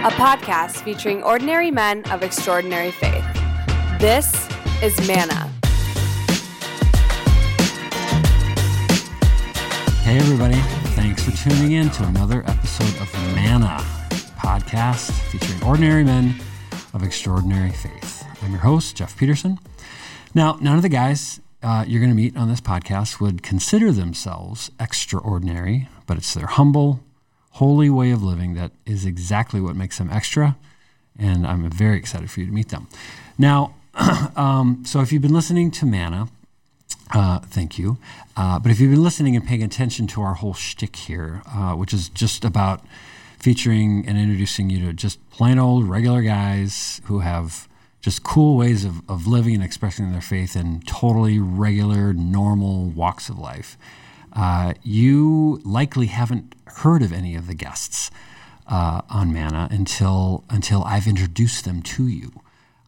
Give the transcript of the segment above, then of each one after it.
a podcast featuring ordinary men of extraordinary faith. This is Manna. Hey, everybody. Thanks for tuning in to another episode of Manna, podcast featuring ordinary men of extraordinary faith. I'm your host, Jeff Peterson. Now, none of the guys uh, you're going to meet on this podcast would consider themselves extraordinary, but it's their humble, holy way of living that is exactly what makes them extra. And I'm very excited for you to meet them. Now, um, so if you've been listening to Manna, uh, thank you. Uh, but if you've been listening and paying attention to our whole shtick here, uh, which is just about featuring and introducing you to just plain old regular guys who have just cool ways of, of living and expressing their faith in totally regular, normal walks of life. Uh, you likely haven't heard of any of the guests uh, on Manna until until I've introduced them to you.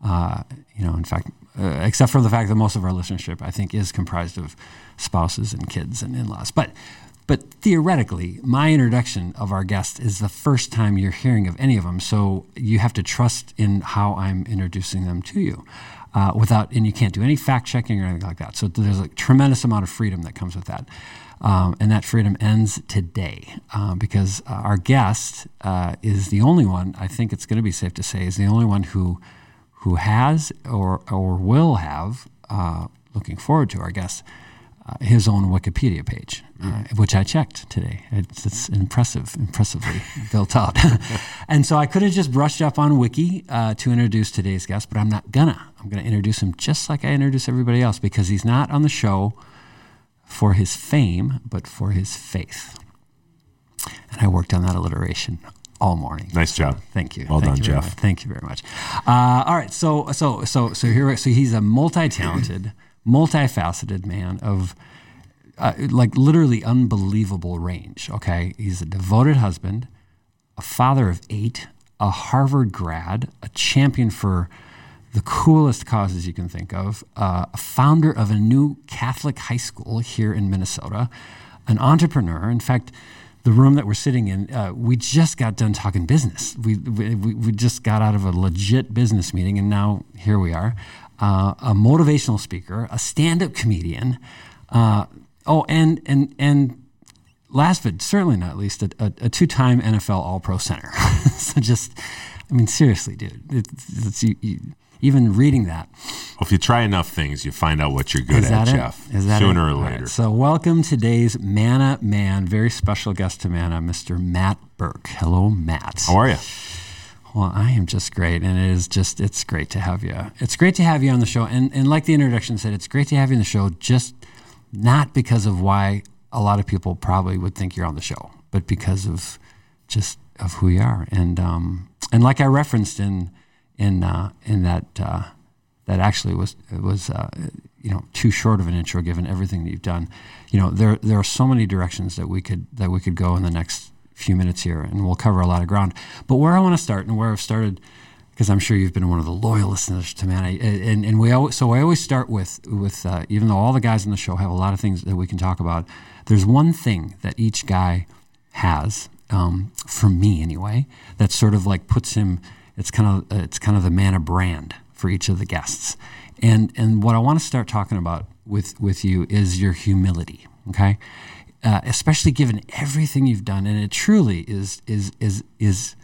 Uh, you know, in fact, uh, except for the fact that most of our listenership, I think, is comprised of spouses and kids and in-laws. But but theoretically, my introduction of our guest is the first time you're hearing of any of them. So you have to trust in how I'm introducing them to you. Uh, without, and you can't do any fact checking or anything like that. So there's a tremendous amount of freedom that comes with that. Um, and that freedom ends today uh, because uh, our guest uh, is the only one, I think it's going to be safe to say, is the only one who, who has or, or will have, uh, looking forward to our guest, uh, his own Wikipedia page, uh, which I checked today. It's, it's impressive, impressively built out. and so I could have just brushed up on Wiki uh, to introduce today's guest, but I'm not gonna. I'm gonna introduce him just like I introduce everybody else because he's not on the show for his fame, but for his faith. And I worked on that alliteration all morning. Nice job. Thank you. Well Thank done, you Jeff. much. Thank you very much. Uh, all right, so so so so here so he's a multi-talented, multifaceted man of uh, like literally unbelievable range. Okay, he's a devoted husband, a father of eight, a Harvard grad, a champion for the coolest causes you can think of, uh, a founder of a new Catholic high school here in Minnesota, an entrepreneur. In fact, the room that we're sitting in, uh, we just got done talking business. We, we, we just got out of a legit business meeting, and now here we are. Uh, a motivational speaker, a stand up comedian. Uh, oh, and, and, and last but certainly not least, a, a, a two time NFL All Pro center. so just, I mean, seriously, dude, it's, it's, you, you, even reading that. Well, if you try enough things, you find out what you're good at, that Jeff. Is that Sooner it? or later. right, so, welcome today's Manna Man, very special guest to Manna, Mr. Matt Birk. Hello, Matt. How are you? Well, I am just great, and it is just it's great to have you. It's great to have you on the show, and and like the introduction said, it's great to have you on the show. Just not because of why a lot of people probably would think you're on the show, but because of just of who you are, and um and like I referenced in in uh, in that uh, that actually was was uh, you know too short of an intro given everything that you've done. You know there there are so many directions that we could that we could go in the next few minutes here, and we'll cover a lot of ground. But where I want to start and where I've started, because I'm sure you've been one of the loyal listeners to man, and and we always, so I always start with with uh, even though all the guys on the show have a lot of things that we can talk about. There's one thing that each guy has, um, for me anyway, that sort of like puts him. It's kind of it's kind of the Manna brand for each of the guests, and and what I want to start talking about with with you is your humility. Okay, uh, especially given everything you've done, and it truly is is is is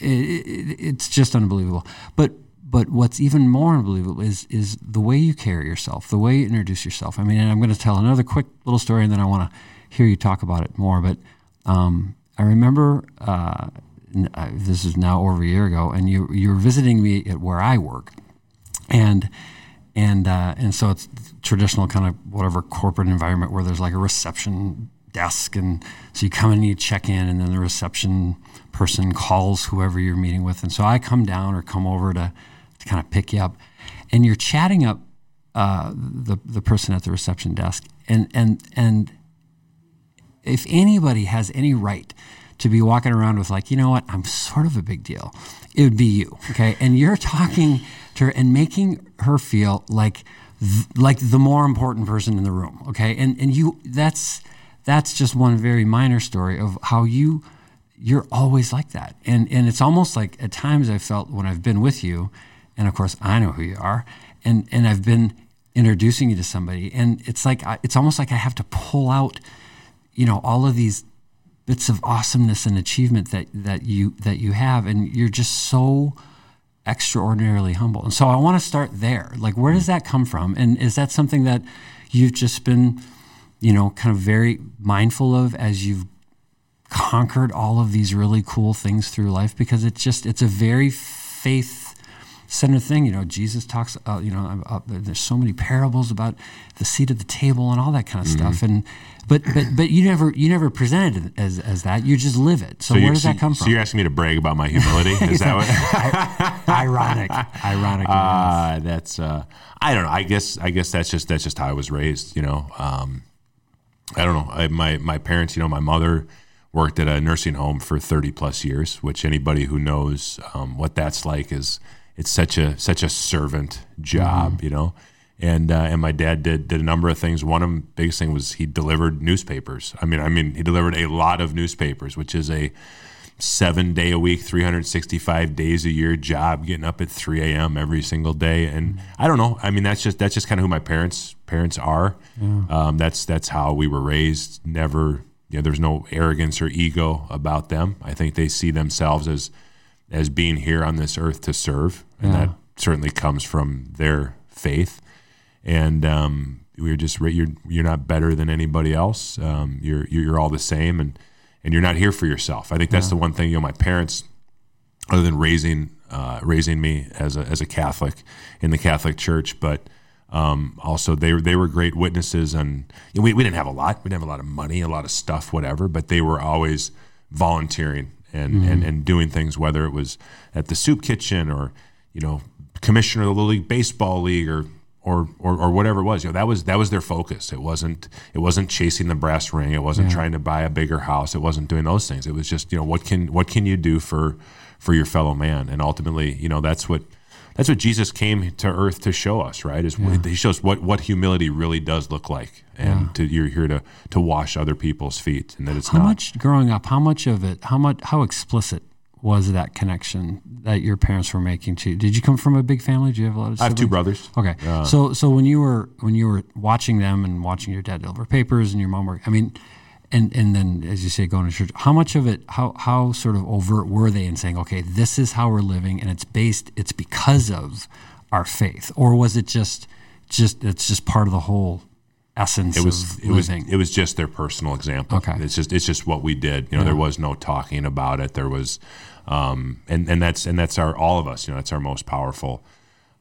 it, it, it's just unbelievable. But but what's even more unbelievable is is the way you carry yourself, the way you introduce yourself. I mean, I'm going to tell another quick little story, and then I want to hear you talk about it more. But um, I remember uh, this is now over a year ago, and you you were visiting me at where I work, and and uh, and so it's traditional kind of whatever corporate environment where there's like a reception desk, and so you come in and you check in, and then the reception person calls whoever you're meeting with, and so I come down or come over to to kind of pick you up, and you're chatting up uh, the the person at the reception desk, and and and if anybody has any right to be walking around with like, you know what, I'm sort of a big deal, it would be you. Okay, and you're talking to her and making her feel like th- like the more important person in the room. Okay, and and you that's that's just one very minor story of how you you're always like that. And and it's almost like at times I felt when I've been with you, and of course I know who you are, and and I've been introducing you to somebody, and it's like it's almost like I have to pull out, you know, all of these bits of awesomeness and achievement that that you that you have, and you're just so extraordinarily humble. And so I want to start there. Like, where does that come from? And is that something that you've just been, you know, kind of very mindful of as you've conquered all of these really cool things through life? Because it's just, it's a very faith centered thing. You know, Jesus talks, uh, you know, uh, there's so many parables about the seat at the table and all that kind of mm-hmm. stuff. And, but, but, but you never, you never presented it as, as that. You just live it. So, so where does that come from? So you're asking me to brag about my humility? Is that what? ironic, ironic. Uh, that's, uh, I don't know. I guess, I guess that's just, that's just how I was raised, you know? Um, I don't know. I, my, my parents, you know, my mother, worked at a nursing home for 30 plus years, which anybody who knows um, what that's like is it's such a such a servant job, mm-hmm. you know. And uh, and my dad did did a number of things. One of the biggest thing was he delivered newspapers. I mean, I mean, he delivered a lot of newspapers, which is a seven day a week, 365 days a year job, getting up at 3 a.m. every single day. And mm-hmm. I don't know. I mean, that's just that's just kind of who my parents parents are. Yeah. Um, that's that's how we were raised. Never, you know, there's no arrogance or ego about them. I think they see themselves as as being here on this earth to serve, and yeah. that certainly comes from their faith. And um, we're just you're you're not better than anybody else. Um, you're you're all the same, and and you're not here for yourself. I think that's yeah. the one thing. You know, my parents, other than raising uh, raising me as a as a Catholic in the Catholic Church, but um, also they they were great witnesses, and you know, we we didn't have a lot. We didn't have a lot of money, a lot of stuff, whatever. But they were always volunteering and, mm-hmm. and, and doing things, whether it was at the soup kitchen or, you know, commissioner of the Little League Baseball League or, or, or, or whatever it was. You know, that was, that was their focus. It wasn't, it wasn't chasing the brass ring. It wasn't yeah. trying to buy a bigger house. It wasn't doing those things. It was just, you know, what can, what can you do for, for your fellow man? And ultimately, you know, that's what, that's what Jesus came to earth to show us, right? Is yeah. he shows what what humility really does look like, and yeah. to, you're here to to wash other people's feet, and that it's how not. much growing up. How much of it? How much? How explicit was that connection that your parents were making to? you? Did you come from a big family? Do you have a lot of? Siblings? I have two brothers. Okay, uh, so so when you were when you were watching them and watching your dad deliver papers and your mom work, I mean, and and then as you say going to church how much of it how how sort of overt were they in saying okay this is how we're living and it's based it's because of our faith, or was it just just it's just part of the whole essence it was, it living? Was, it was just their personal example. Okay, it's just it's just what we did. You know, yeah. there was no talking about it. There was, um, and and that's and that's our all of us. You know, that's our most powerful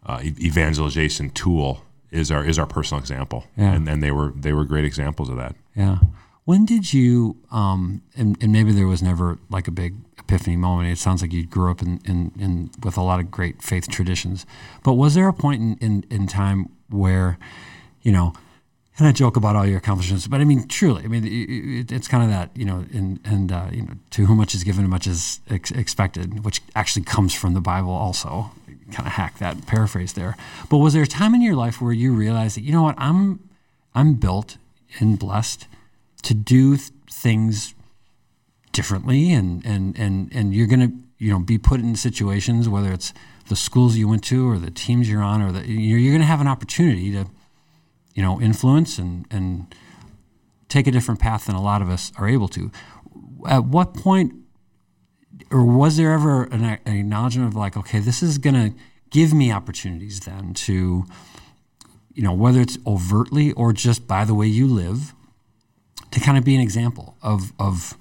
uh, evangelization tool is our is our personal example. Yeah. and and they were they were great examples of that. Yeah. When did you, um, and, and maybe there was never like a big epiphany moment. It sounds like you grew up in, in, in with a lot of great faith traditions. But was there a point in, in, in time where, you know, and I joke about all your accomplishments, but I mean, truly, I mean, it, it's kind of that, you know, and, and uh, you know, to whom much is given, much is ex- expected, which actually comes from the Bible also. Kind of hack that paraphrase there. But was there a time in your life where you realized that, you know what, I'm, I'm built and blessed to do th- things differently and and and and you're going to you know be put in situations whether it's the schools you went to or the teams you're on or the you're, you're going to have an opportunity to you know influence and and take a different path than a lot of us are able to at what point or was there ever an, an acknowledgement of like okay this is going to give me opportunities then to you know whether it's overtly or just by the way you live to kind of be an example of of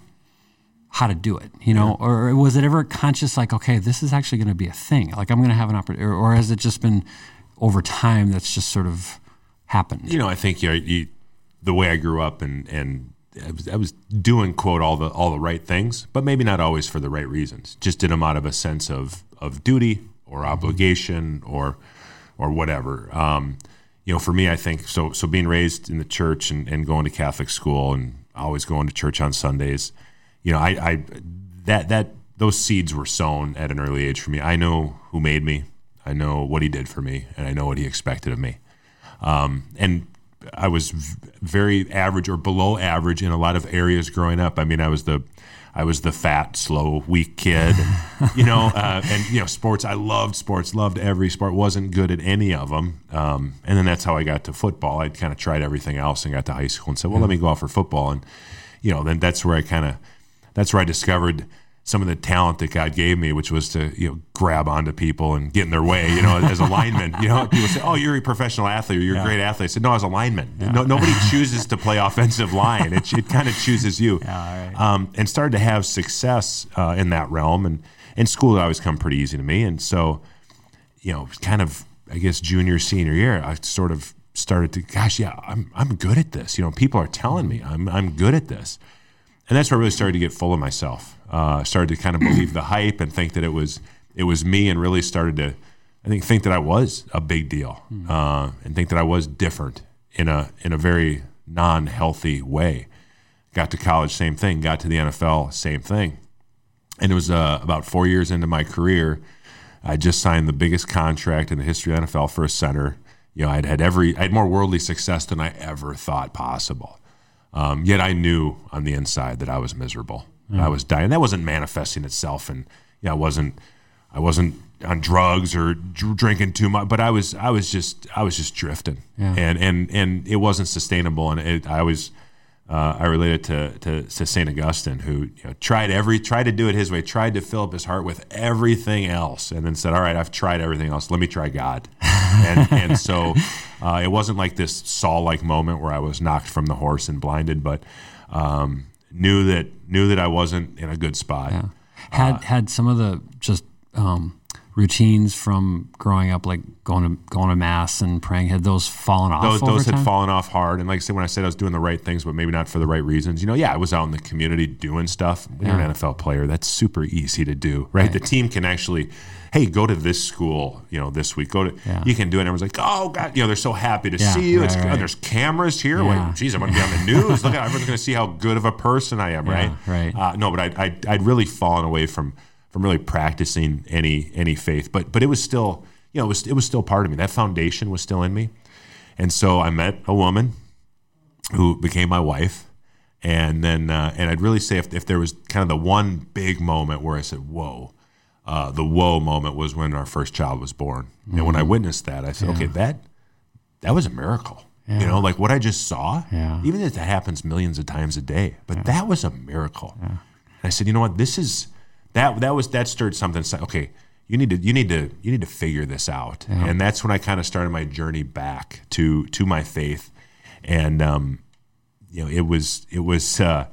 how to do it, you know, yeah. or was it ever conscious like, okay, this is actually going to be a thing, like I'm going to have an opportunity, or, or, has it just been over time that's just sort of happened? You know, I think you, know, you the way I grew up and and I was, I was, doing quote all the all the right things, but maybe not always for the right reasons. Just did them out of a sense of of duty or mm-hmm. obligation or or whatever. Um, you know, for me, I think so. So being raised in the church and, and going to Catholic school and always going to church on Sundays, you know, I, I that that those seeds were sown at an early age for me. I know who made me. I know what he did for me, and I know what he expected of me. Um, and I was v- very average or below average in a lot of areas growing up. I mean, I was the I was the fat, slow, weak kid, you know, uh, and you know, sports. I loved sports, loved every sport. wasn't good at any of them, um, and then that's how I got to football. I kind of tried everything else and got to high school and said, "Well, let me go out for football." And you know, then that's where I kind of that's where I discovered some of the talent that God gave me, which was to you know grab onto people and get in their way. You know, as a lineman, you know, people say, "Oh, you're a professional athlete. Or you're a great athlete." I said, "No, as a lineman. No, nobody chooses to play offensive line. It, it kind of chooses you." Yeah, right. um, and started to have success uh, in that realm. And in school it always come pretty easy to me. And so, you know, kind of I guess junior senior year, I sort of started to, gosh, yeah, I'm I'm good at this. You know, people are telling me I'm I'm good at this and that's where I really started to get full of myself. Uh, started to kind of believe the hype and think that it was it was me, and really started to, I think, think that I was a big deal, uh, and think that I was different in a in a very non healthy way. Got to college, same thing. Got to the NFL, same thing. And it was uh, about four years into my career, I just signed the biggest contract in the history of the NFL for a center. You know, I'd had every, I had more worldly success than I ever thought possible. Um, yet I knew on the inside that I was miserable. I was dying. That wasn't manifesting itself, and yeah, I wasn't. I wasn't on drugs or dr- drinking too much, but I was. I was just. I was just drifting, Yeah. and and and it wasn't sustainable. And it, I was. Uh, I related to, to to Saint Augustine, who you know, tried every tried to do it his way, tried to fill up his heart with everything else, and then said, "All right, I've tried everything else. Let me try God." and and so uh, it wasn't like this Saul like moment where I was knocked from the horse and blinded, but um, knew that knew that I wasn't in a good spot. Yeah. Had Uh, had some of the just um, routines from growing up, like going to going to mass and praying, had those fallen off? Those, those had fallen off hard, and like I said, when I said I was doing the right things, but maybe not for the right reasons. You know, yeah, I was out in the community doing stuff. When you're an NFL player, that's super easy to do, right? The team can actually, hey, go to this school, you know, this week. Go to, Yeah. you can do it. And everyone's like, oh god, you know, they're so happy to Yeah, see you. right, it's, oh, there's cameras here. Yeah. Wait, geez, I'm going to be on the news. Look at, everyone's going to see how good of a person I am, right? right. Uh, no, but I, I, I'd really fallen away from from really practicing any any faith. But but it was still, you know, it was it was still part of me. That foundation was still in me. And so I met a woman who became my wife. And then, uh, and I'd really say if, if there was kind of the one big moment where I said, whoa, uh, the whoa moment was when our first child was born. And when I witnessed that, I said, okay, that, that was a miracle. You know, like what I just saw, Yeah. even if that happens millions of times a day, but that was a miracle. And I said, you know what, this is, that, that was, that stirred something. Like, okay, you need to, you need to, you need to figure this out. And that's when I kind of started my journey back to, to my faith. And, um, you know, it was it was. Uh,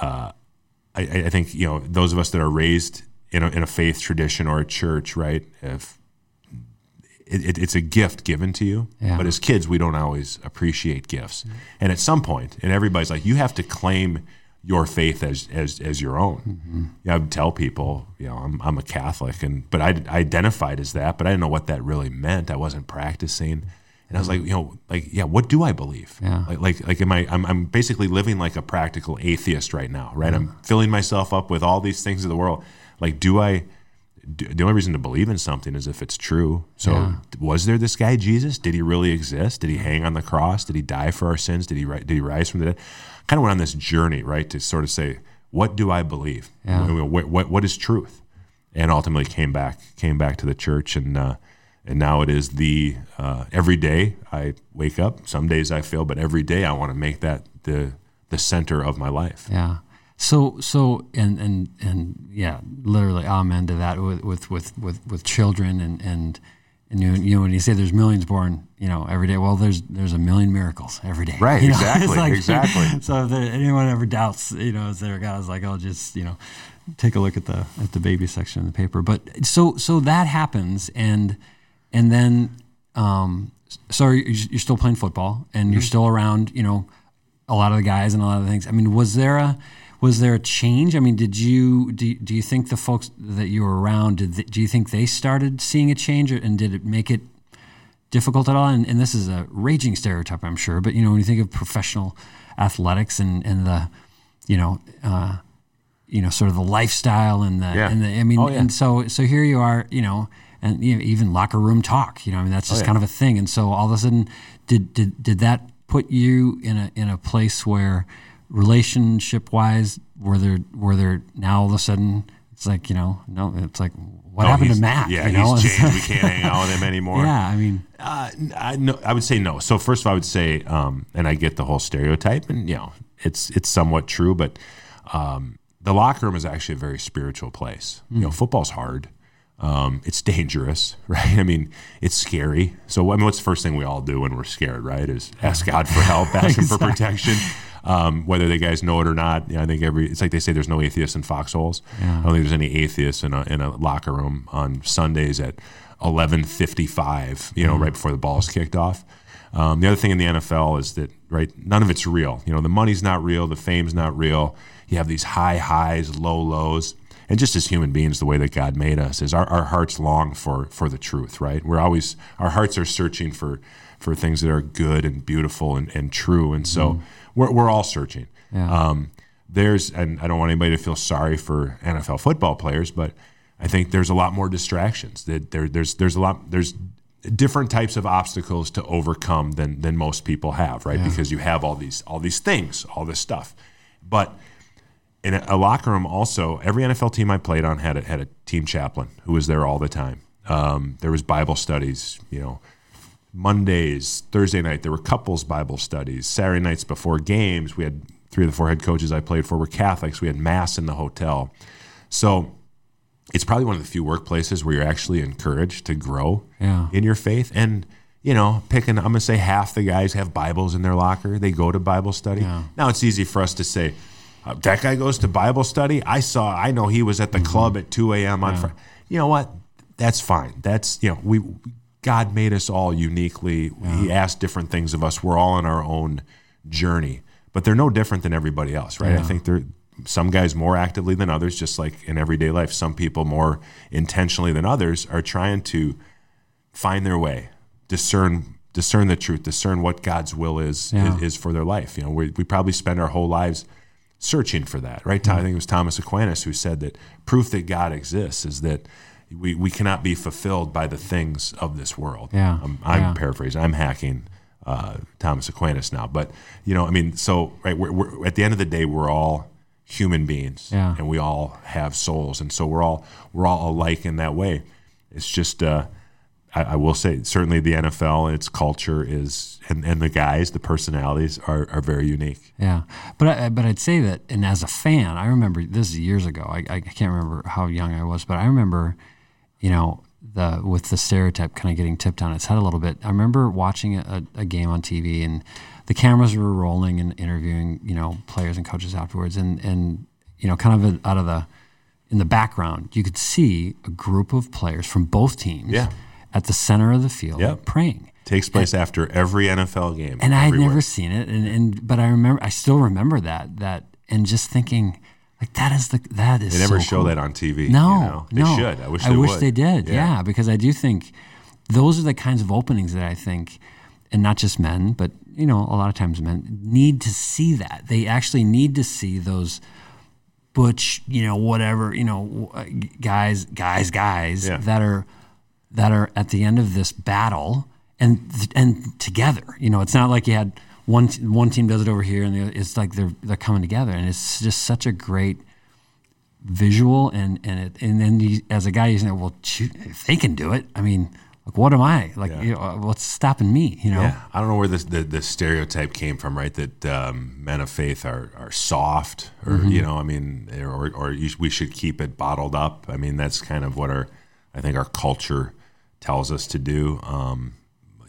uh, I, I think you know those of us that are raised in a, in a faith tradition or a church, right? If it, it, it's a gift given to you, Yeah. but as kids, we don't always appreciate gifts. And at some point, and everybody's like, you have to claim your faith as as, as your own. Mm-hmm. Yeah, I would tell people, you know, I'm, I'm a Catholic, and but I, I identified as that, but I didn't know what that really meant. I wasn't practicing. And I was like, you know, like, yeah, what do I believe? Yeah. Like, like, like, am I? I'm, I'm basically living like a practical atheist right now, right? I'm filling myself up with all these things of the world. Like, do I? Do, the only reason to believe in something is if it's true. So, Yeah. was there this guy Jesus? Did he really exist? Did he hang on the cross? Did he die for our sins? Did he did he rise from the dead? Kind of went on this journey, right, to sort of say, what do I believe? Yeah. What, what, what, is truth? And ultimately came back came back to the church and. Uh, and now it is the uh, every day I wake up. Some days I fail, but every day I want to make that the the center of my life. Yeah. So so and and and yeah, literally amen to that with with with with, with children and and and you, you know when you say there's millions born you know every day well there's there's a million miracles every day Right, You know, exactly, exactly. so if there, anyone ever doubts you know is there guys like I'll just you know take a look at the at the baby section in the paper but so so that happens and and then um so you're, you're still playing football and Mm-hmm. you're still around you know a lot of the guys and a lot of the things. I mean, was there a was there a change? I mean, did you do, do you think the folks that you were around did they, do you think they started seeing a change, or, and did it make it difficult at all? And, and this is a raging stereotype, I'm sure, but you know, when you think of professional athletics and and the you know. Uh, you know, sort of the lifestyle and the, Yeah. and the, I mean, Oh, yeah. and so, so here you are, you know, and you know, even locker room talk, you know, I mean, that's just Oh, yeah. kind of a thing. And so all of a sudden, did, did, did that put you in a in a place where relationship wise, where they're where they're now all of a sudden it's like you know no, it's like what happened to Matt? Yeah, you know? he's changed. we can't hang out with him anymore. yeah, I mean, Uh, I, no, I would say no. So first of all, I would say, um, and I get the whole stereotype, and you know, it's it's somewhat true, but um, the locker room is actually a very spiritual place. You know, football's hard. Um, it's dangerous, right? I mean, it's scary. So, I mean, what's the first thing we all do when we're scared, right? Is ask God for help, ask Him for protection. Um, whether the guys know it or not, you know, I think every it's like they say there's no atheists in foxholes. I don't think there's any atheists in a in a locker room on Sundays at 11:55, you know, right before the ball is kicked off. Um, the other thing in the NFL is that right, none of it's real. You know, the money's not real, the fame's not real. You have these high highs, low lows, and just as human beings, the way that God made us is our, our hearts long for for the truth. Right, we're always our hearts are searching for for things that are good and beautiful and, and true, and so we're we're all searching. Um, there's, and I don't want anybody to feel sorry for NFL football players, but I think there's a lot more distractions. That there, there's there's a lot there's different types of obstacles to overcome than than most people have, right? Because you have all these all these things, all this stuff. But in a, a locker room, also, every NFL team I played on had a, had a team chaplain who was there all the time. Um, there was Bible studies, you know, Mondays, Thursday night, there were couples Bible studies. Saturday nights before games, we had three of the four head coaches I played for were Catholics. We had mass in the hotel. So it's probably one of the few workplaces where you're actually encouraged to grow Yeah. in your faith. And, you know, picking, I'm going to say half the guys have Bibles in their locker. They go to Bible study. Now it's easy for us to say, uh, that guy goes to Bible study. I saw, I know he was at the club at 2 a.m. on Friday. You know what? That's fine. That's, you know, we, God made us all uniquely. He asked different things of us. We're all on our own journey, but they're no different than everybody else, right? I think they're, some guys more actively than others, just like in everyday life. Some people more intentionally than others are trying to find their way, discern discern the truth, discern what God's will is Yeah. is, is for their life. You know, we, we probably spend our whole lives searching for that, right? I think it was Thomas Aquinas who said that proof that God exists is that we, we cannot be fulfilled by the things of this world. Yeah. I'm, I'm Yeah. paraphrasing. I'm hacking uh, Thomas Aquinas now, but you know, I mean, so right, we're, we're, at the end of the day, we're all human beings, Yeah. and we all have souls, and so we're all we're all alike in that way. It's just, uh, I, I will say, certainly the NFL its culture is, and, and the guys, the personalities are, are very unique. Yeah, but I, but I'd say that, and as a fan, I remember this is years ago. I, I can't remember how young I was, but I remember, you know, the with the stereotype kind of getting tipped on its head a little bit. I remember watching a, a game on TV, and the cameras were rolling and interviewing, you know, players and coaches afterwards, and and you know, kind of out of the in the background, you could see a group of players from both teams Yeah. At the center of the field Yep. praying Takes place after every NFL game, and I had never seen it, and, and but I remember, I still remember that that, and just thinking, like that is the that is They never so show cool. that on TV. No, you know? they no. should. I wish. I they wish would. they did. Yeah. Yeah. because I do think those are the kinds of openings that I think, and not just men, but you know, a lot of times men need to see that. They actually need to see those butch, you know, whatever, you know, uh, guys, guys, guys Yeah. that are that are at the end of this battle and and together. You know, it's not like you had one one team does it over here and the it's like they're they're coming together and it's just such a great visual and and it, and then you, as a guy you say, well, shoot, if they can do it, I mean, like what am I? Like, Yeah. you know, what's stopping me? You know? Yeah, I don't know where this, the the stereotype came from, right? That um, men of faith are are soft, or Mm-hmm. you know, I mean, or or you, we should keep it bottled up. I mean, that's kind of what our I think our culture tells us to do. Um,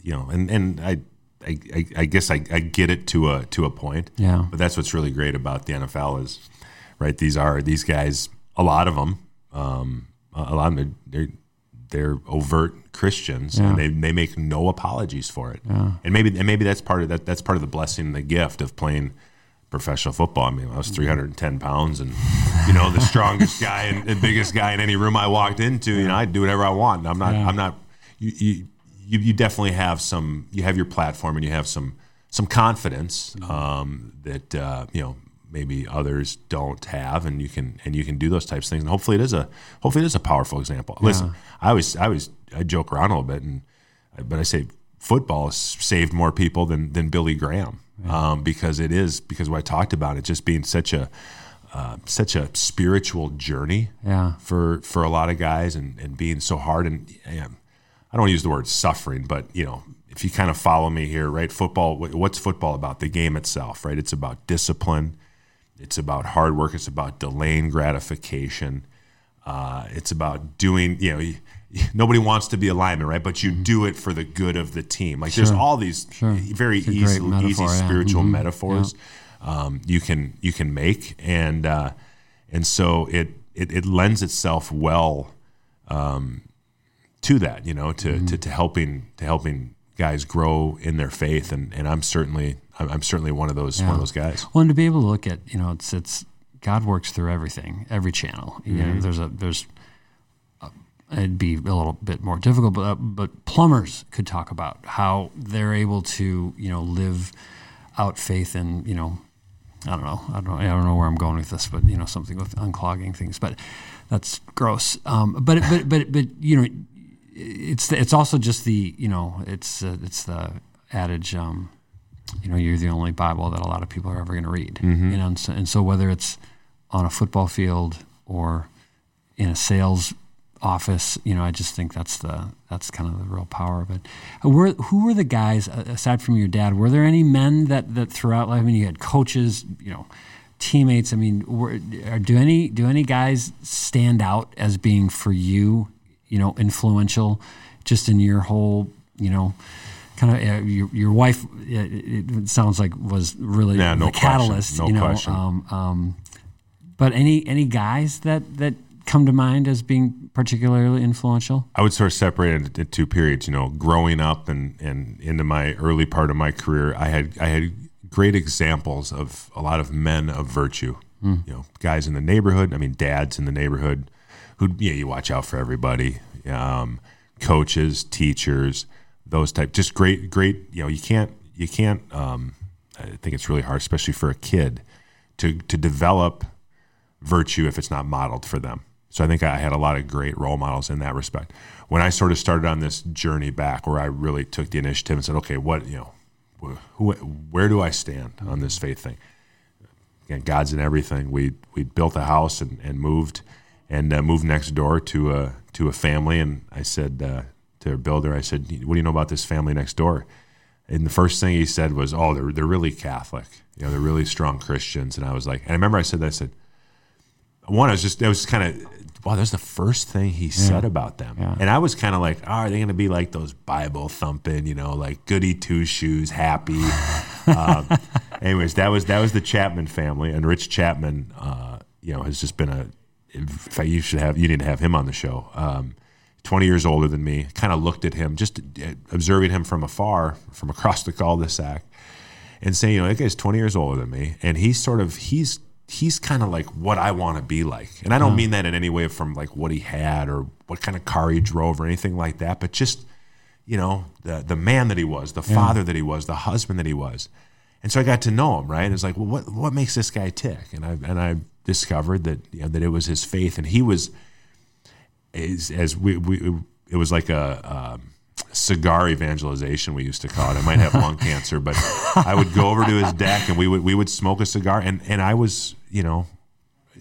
you know, and and I. I, I, I guess I, I get it to a to a point, Yeah. But that's what's really great about the NFL is, right? These are these guys. A lot of them, um, a lot of them, they're they're overt Christians, Yeah. and they, they make no apologies for it. And maybe and maybe that's part of that. That's part of the blessing, and the gift of playing professional football. I mean, I was 310 pounds, and you know, the strongest guy and the biggest guy in any room I walked into. You know, I'd do whatever I want. I'm not. I'm not. You, you you definitely have some. You have your platform, and you have some some confidence um, that uh, you know maybe others don't have, and you can and you can do those types of things. And hopefully, it is a hopefully it is a powerful example. Listen, I always I always I joke around a little bit, and but I say football has saved more people than than Billy Graham um, because it is because what I talked about it just being such a uh, such a spiritual journey Yeah. for for a lot of guys and, and being so hard and yeah, I don't want to use the word suffering, but you know if you kind of follow me here, right? Football, what's football about? The game itself, right? It's about discipline, it's about hard work, it's about delaying gratification, uh, it's about doing. You know, nobody wants to be a lineman, right? But you do it for the good of the team. Like there's all these very easy, metaphor, easy yeah. spiritual Mhm. metaphors um, you can you can make, and uh, and so it, it it lends itself well um, to that, you know, to, to to helping to helping guys grow in their faith, and, and I'm certainly I'm, I'm certainly one of those one of those guys. Well, and to be able to look at, you know, it's it's God works through everything, every channel. You Mm-hmm. know, there's a there's a, it'd be a little bit more difficult, but uh, but plumbers could talk about how they're able to, you know, live out faith in, you know, I don't know, I don't know, I don't know where I'm going with this, but you know, something with unclogging things, but that's gross. Um, but but but but you know, it's it's also just the you know it's uh, it's the adage um, you know you're the only Bible that a lot of people are ever going to read you know and so, and so whether it's on a football field or in a sales office you know I just think that's the that's kind of the real power of it. Uh, were, who were the guys uh, aside from your dad were there any men that that throughout life I mean you had coaches you know teammates I mean were, do any do any guys stand out as being for you you know influential just in your whole you know kind of uh, your, your wife it, it sounds like was really Yeah, no the question. catalyst No you know um, um, but any any guys that that come to mind as being particularly influential I would sort of separate it into two periods. You know, growing up and, and into my early part of my career, I had I had great examples of a lot of men of virtue. You know, guys in the neighborhood. I mean, dads in the neighborhood who yeah, you watch out for everybody. Um, coaches, teachers, those type. Just great, great. You know, you can't you can't. Um, I think it's really hard, especially for a kid, to to develop virtue if it's not modeled for them. So I think I had a lot of great role models in that respect. When I sort of started on this journey back, where I really took the initiative and said, "Okay, what you know, who, where do I stand on this faith thing?" Again, God's in everything. We we built a house and, and moved and uh, moved next door to a to a family, and I said uh, to a builder, I said, "What do you know about this family next door?" And the first thing he said was, "Oh, they're they're really Catholic. You know, they're really strong Christians." And I was like, and I remember I said that. I said, one, I was just, that was kind of, wow, that's the first thing he said about them. Yeah. And I was kind of like, oh, are they going to be like those Bible thumping, you know, like goody two shoes, happy? um, anyways, that was, that was the Chapman family. And Rich Chapman, uh, you know, has just been a, in fact, you should have, you need to have him on the show. Um, 20 years older than me, kind of looked at him, just uh, observing him from afar, from across the cul-de-sac and saying, you know, that guy's 20 years older than me, and he's sort of he's he's kind of like what I want to be like, and I don't mean that in any way from like what he had or what kind of car he drove or anything like that, but just you know the the man that he was, the father that he was, the husband that he was, and so I got to know him, right? And it's like, well, what what makes this guy tick? And I and I discovered that you know, that it was his faith, and he was as, as we, we it was like a. Um, cigar evangelization we used to call it. I might have lung cancer, but I would go over to his deck and we would we would smoke a cigar and and I was, you know,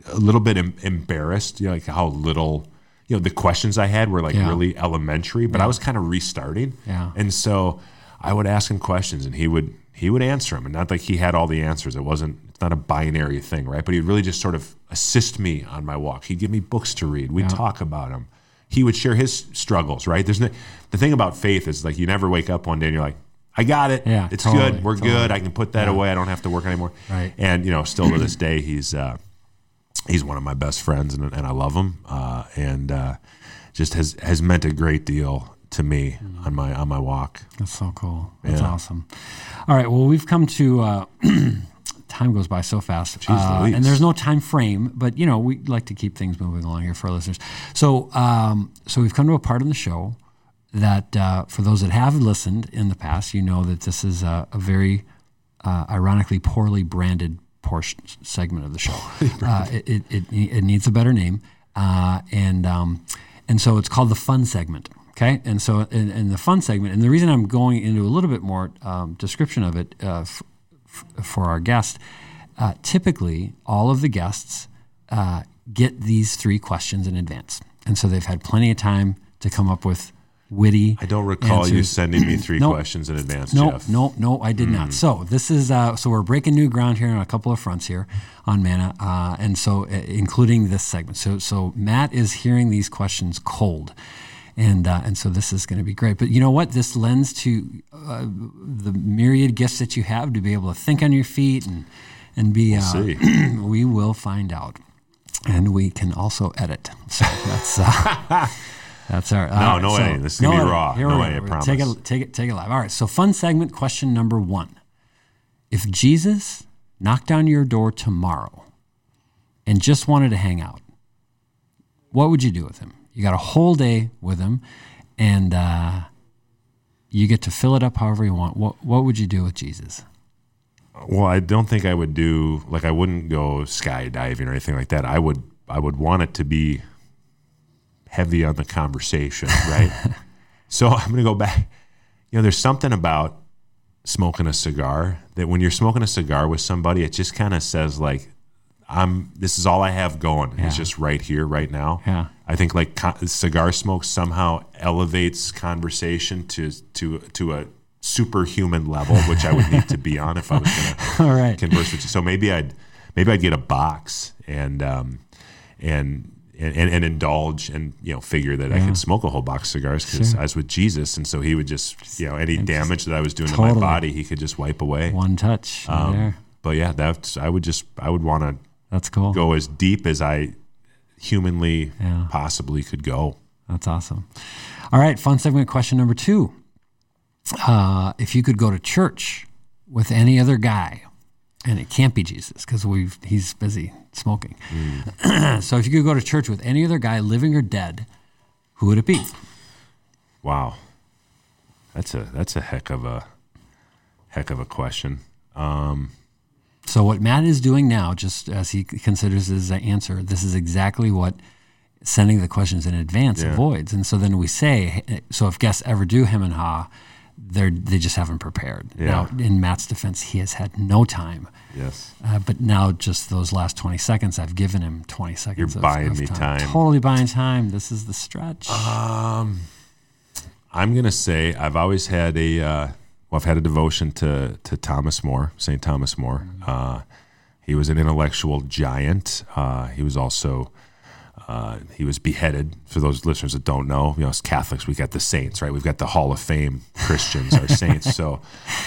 a little bit em- embarrassed, you know, like how little you know, the questions I had were like Yeah. really elementary, but I was kind of restarting. Yeah. And so I would ask him questions and he would he would answer them. And not like he had all the answers. It wasn't it's not a binary thing, right? But he'd really just sort of assist me on my walk. He'd give me books to read. We'd talk about them. He would share his struggles, right? There's no, the thing about faith is like you never wake up one day and you're like, I got it. Yeah, it's totally, good. We're totally. good. I can put that away. I don't have to work anymore. Right. And you know, still to this day, he's uh, he's one of my best friends, and, and I love him. Uh, and uh, just has has meant a great deal to me on my on my walk. That's so cool. That's Yeah. awesome. All right. Well, we've come to uh, time goes by so fast, Uh, and there's no time frame. But you know, we like to keep things moving along here for our listeners. So, um, so we've come to a part in the show that, uh, for those that have listened in the past, you know that this is a, a very uh, ironically poorly branded portion segment of the show. Uh, it, it, it, it needs a better name, uh, and um, and so it's called the fun segment. Okay, and so in, in the fun segment, and the reason I'm going into a little bit more um, description of it uh, f- f- for our guest, uh, typically all of the guests uh, get these three questions in advance, and so they've had plenty of time to come up with witty. I don't recall you sending me three Nope. questions in advance, No, Jeff. no, no, I did not. So this is uh, so we're breaking new ground here on a couple of fronts here on Manna, uh, and so uh, including this segment. So so Matt is hearing these questions cold, and uh, and so this is going to be great. But you know what? This lends to uh, the myriad gifts that you have to be able to think on your feet and and be. uh, see. we will find out, and we can also edit. So that's. Uh, That's our No, no way. This is gonna be raw. Here No way. I promise. Take it, take it, take it live. All right. So, fun segment question number one: If Jesus knocked on your door tomorrow and just wanted to hang out, what would you do with him? You got a whole day with him, and uh, you get to fill it up however you want. What What would you do with Jesus? Well, I don't think I would do like I wouldn't go skydiving or anything like that. I would I would want it to be heavy on the conversation, right? so I'm going to go back. You know, there's something about smoking a cigar that when you're smoking a cigar with somebody, it just kind of says like, "I'm. This is all I have going. It's just right here, right now." Yeah. I think like cigar smoke somehow elevates conversation to to to a superhuman level, which I would need to be on if I was going to converse with you. So maybe I'd maybe I'd get a box and um, and, and and indulge and you know figure that I could smoke a whole box of cigars because Sure. I was with Jesus, and so he would just you know any damage that I was doing to my body, he could just wipe away. One touch right Um, there. but yeah, that's I would just I would want to That's cool. go as deep as I humanly Yeah. possibly could go. That's awesome. All right, fun segment question number two. Uh, if you could go to church with any other guy, and it can't be Jesus because we've he's busy smoking. so if you could go to church with any other guy, living or dead, who would it be? Wow, that's a that's a heck of a heck of a question. So what Matt is doing now, just as he considers his answer, this is exactly what sending the questions in advance Yeah. avoids. And so then we say, so if guests ever do him and ha, they're they just haven't prepared. Yeah. Now, in Matt's defense, he has had no time. Yes. Uh, but now, just those last 20 seconds, I've given him 20 seconds. You're of- buying of me time. Totally buying time. This is the stretch. Um, I'm gonna say I've always had a uh, well, I've had a devotion to to Thomas More, Saint Thomas More. Uh, he was an intellectual giant. Uh, he was also uh, he was beheaded. For those listeners that don't know, you know, as Catholics, we got the saints, right? We've got the Hall of Fame Christians, our saints. So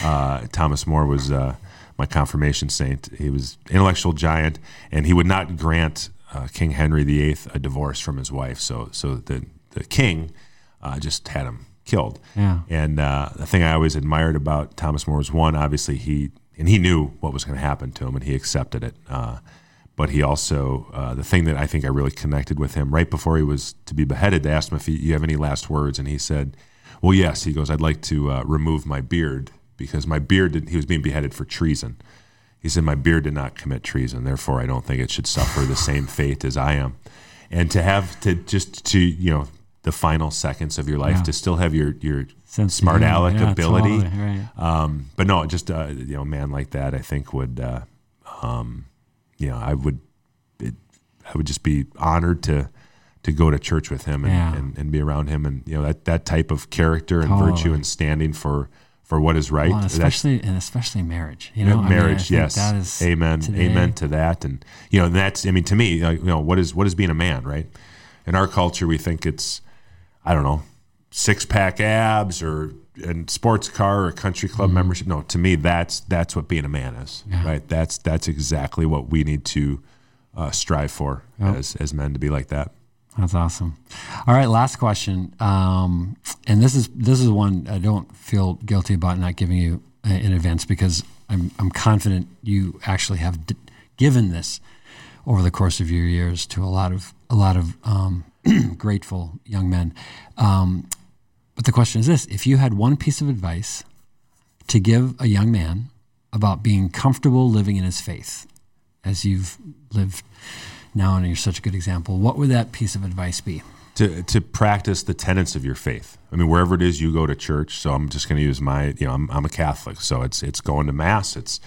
uh, Thomas More was uh, my confirmation saint. He was intellectual giant, and he would not grant uh, King Henry VIII a divorce from his wife. So so the the king uh, just had him killed. Yeah. And uh, the thing I always admired about Thomas More was one, obviously he and he knew what was going to happen to him, and he accepted it. Uh, but he also, uh, the thing that I think I really connected with him right before he was to be beheaded, they asked him if he, you have any last words, and he said, "Well, yes." He goes, "I'd like to uh, remove my beard because my beard did, he was being beheaded for treason." He said, "My beard did not commit treason, therefore I don't think it should suffer the same fate as I am." And to have to just to you know the final seconds of your life Yeah. to still have your your Sense smart humor. aleck Yeah, ability. totally, right. Um, but no, just uh, you know, a man like that, I think would, uh, um, you know, I would, it, I would just be honored to to go to church with him and, Yeah. and, and be around him, and you know that that type of character and Totally. virtue and standing for for what is right. Well, and That's- especially and especially marriage. You know, I mean, I marriage, yes, That is amen, today- amen to that, and you know that's. I mean, to me, you know, what is what is being a man, right? In our culture, we think it's, I don't know, six pack abs or and sports car or a country Mm-hmm. club membership. No, to me, that's that's what being a man is, right? That's that's exactly what we need to uh, strive for as as men to be like that. That's awesome. All right, last question. Um, and this is this is one I don't feel guilty about not giving you uh, in advance because I'm I'm confident you actually have d- given this over the course of your years to a lot of a lot of um, grateful young men. Um, but the question is this: If you had one piece of advice to give a young man about being comfortable living in his faith, as you've lived now and you're such a good example, what would that piece of advice be? to to practice the tenets of your faith. I mean, wherever it is you go to church. So I'm just going to use my, you know, I'm, I'm a Catholic, so it's it's going to mass, it's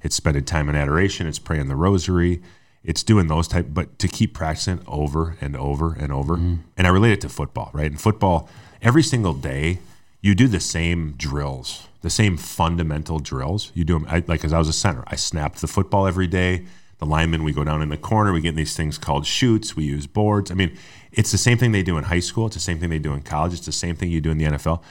it's spending time in adoration, it's praying the rosary, it's doing those type, but to keep practicing over and over and over. Mm-hmm. And I relate it to football, right? In football, every single day you do the same drills, the same fundamental drills. You do them I, like as I was a center, I snapped the football every day. The linemen, we go down in the corner, we get in these things called chutes, we use boards. I mean, it's the same thing they do in high school, it's the same thing they do in college, it's the same thing you do in the NFL.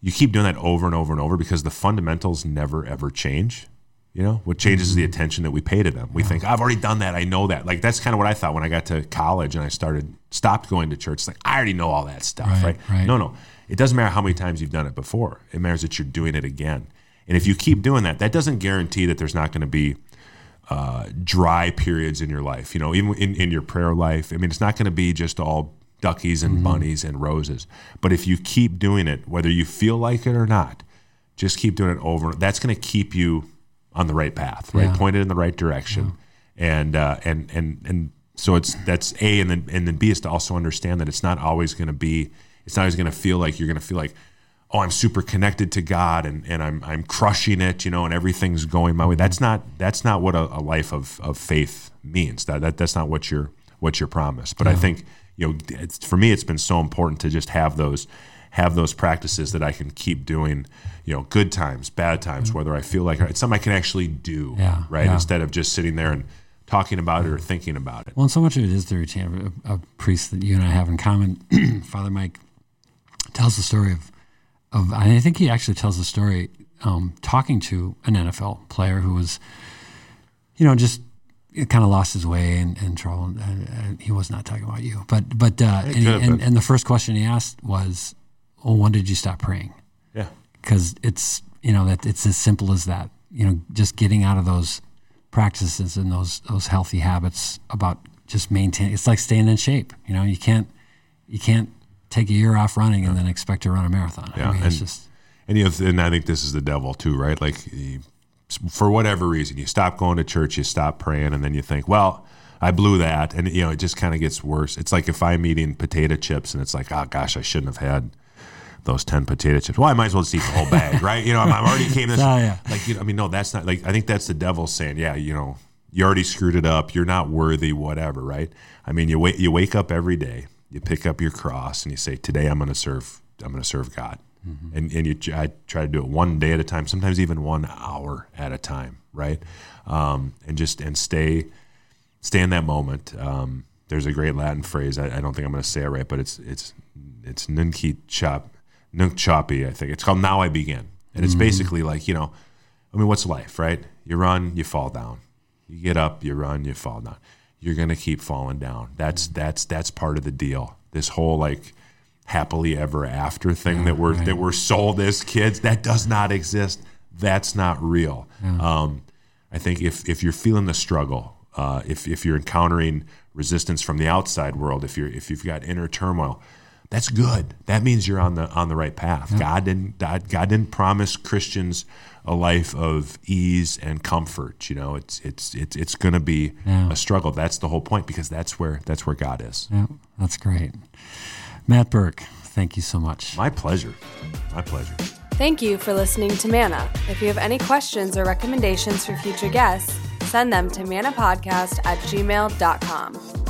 You keep doing that over and over and over because the fundamentals never ever change. You know, what changes is the attention that we pay to them. We think, I've already done that. I know that. Like, that's kind of what I thought when I got to college and I started, stopped going to church. It's like, I already know all that stuff, Right, right? right. No, no. It doesn't matter how many times you've done it before. It matters that you're doing it again. And if you keep doing that, that doesn't guarantee that there's not going to be uh, dry periods in your life. You know, even in, in your prayer life. I mean, it's not going to be just all duckies and bunnies and roses. But if you keep doing it, whether you feel like it or not, just keep doing it over. That's going to keep you on the right path, right? Yeah. Pointed in the right direction, and uh, and and and so it's that's a, and then and then b is to also understand that it's not always going to be. It's not always going to feel like you're going to feel like, oh, I'm super connected to God and, and I'm I'm crushing it, you know, and everything's going my way. That's not that's not what a, a life of, of faith means. That, that that's not what you're what you're promised. But I think you know, it's, for me, it's been so important to just have those have those practices that I can keep doing. You know, good times, bad times, whether I feel like it's something I can actually do, Yeah, right? yeah. Instead of just sitting there and talking about it or thinking about it. Well, and so much of it is the routine. A, a priest that you and I have in common, Father Mike, tells the story of, of I think he actually tells the story um, talking to an NFL player who was, you know, just kind of lost his way and, and trouble. And, and he was not talking about you, but but uh, and, he- and, and the first question he asked was, "Well, when did you stop praying?" Yeah, because it's you know that it's as simple as that. You know, just getting out of those practices and those those healthy habits about just maintaining. It's like staying in shape. You know, you can't you can't take a year off running and then expect to run a marathon. Yeah, I mean, it's and- just And you know, and I think this is the devil too, right? Like, you, for whatever reason, you stop going to church, you stop praying, and then you think, well, I blew that, and you know, it just kind of gets worse. It's like if I'm eating potato chips, and it's like, oh gosh, I shouldn't have had those ten potato chips. Well, I might as well just eat the whole bag, right? You know, I'm, I'm already came this. Oh, yeah. Like, you know, I mean, no, that's not like. I think that's the devil saying, yeah, you know, you already screwed it up. You're not worthy, whatever, right? I mean, you wait, you wake up every day, you pick up your cross, and you say, today I'm going to serve. I'm going to serve God. And, and you, I try to do it one day at a time, sometimes even one hour at a time, right? Um, and just and stay stay in that moment. Um, there's a great Latin phrase. I, I don't think I'm going to say it right, but it's it's it's nunci chop nunc coepi. I think it's called Now I Begin, and it's basically like you know, I mean, what's life, right? You run, you fall down. You get up, you run, you fall down. You're going to keep falling down. That's that's that's part of the deal. This whole like happily ever after thing that we're that we're sold as kids that does not exist. That's not real. Um, I think if if you're feeling the struggle, uh, if if you're encountering resistance from the outside world, if you're if you've got inner turmoil, that's good. That means you're on the on the right path. God didn't God, God didn't promise Christians a life of ease and comfort. You know, it's it's it's it's going to be Yeah. a struggle. That's the whole point because that's where that's where God is. yeah, that's great. Matt Birk, thank you so much. My pleasure. My pleasure. Thank you for listening to Manna. If you have any questions or recommendations for future guests, send them to mannapodcast at gmail.com.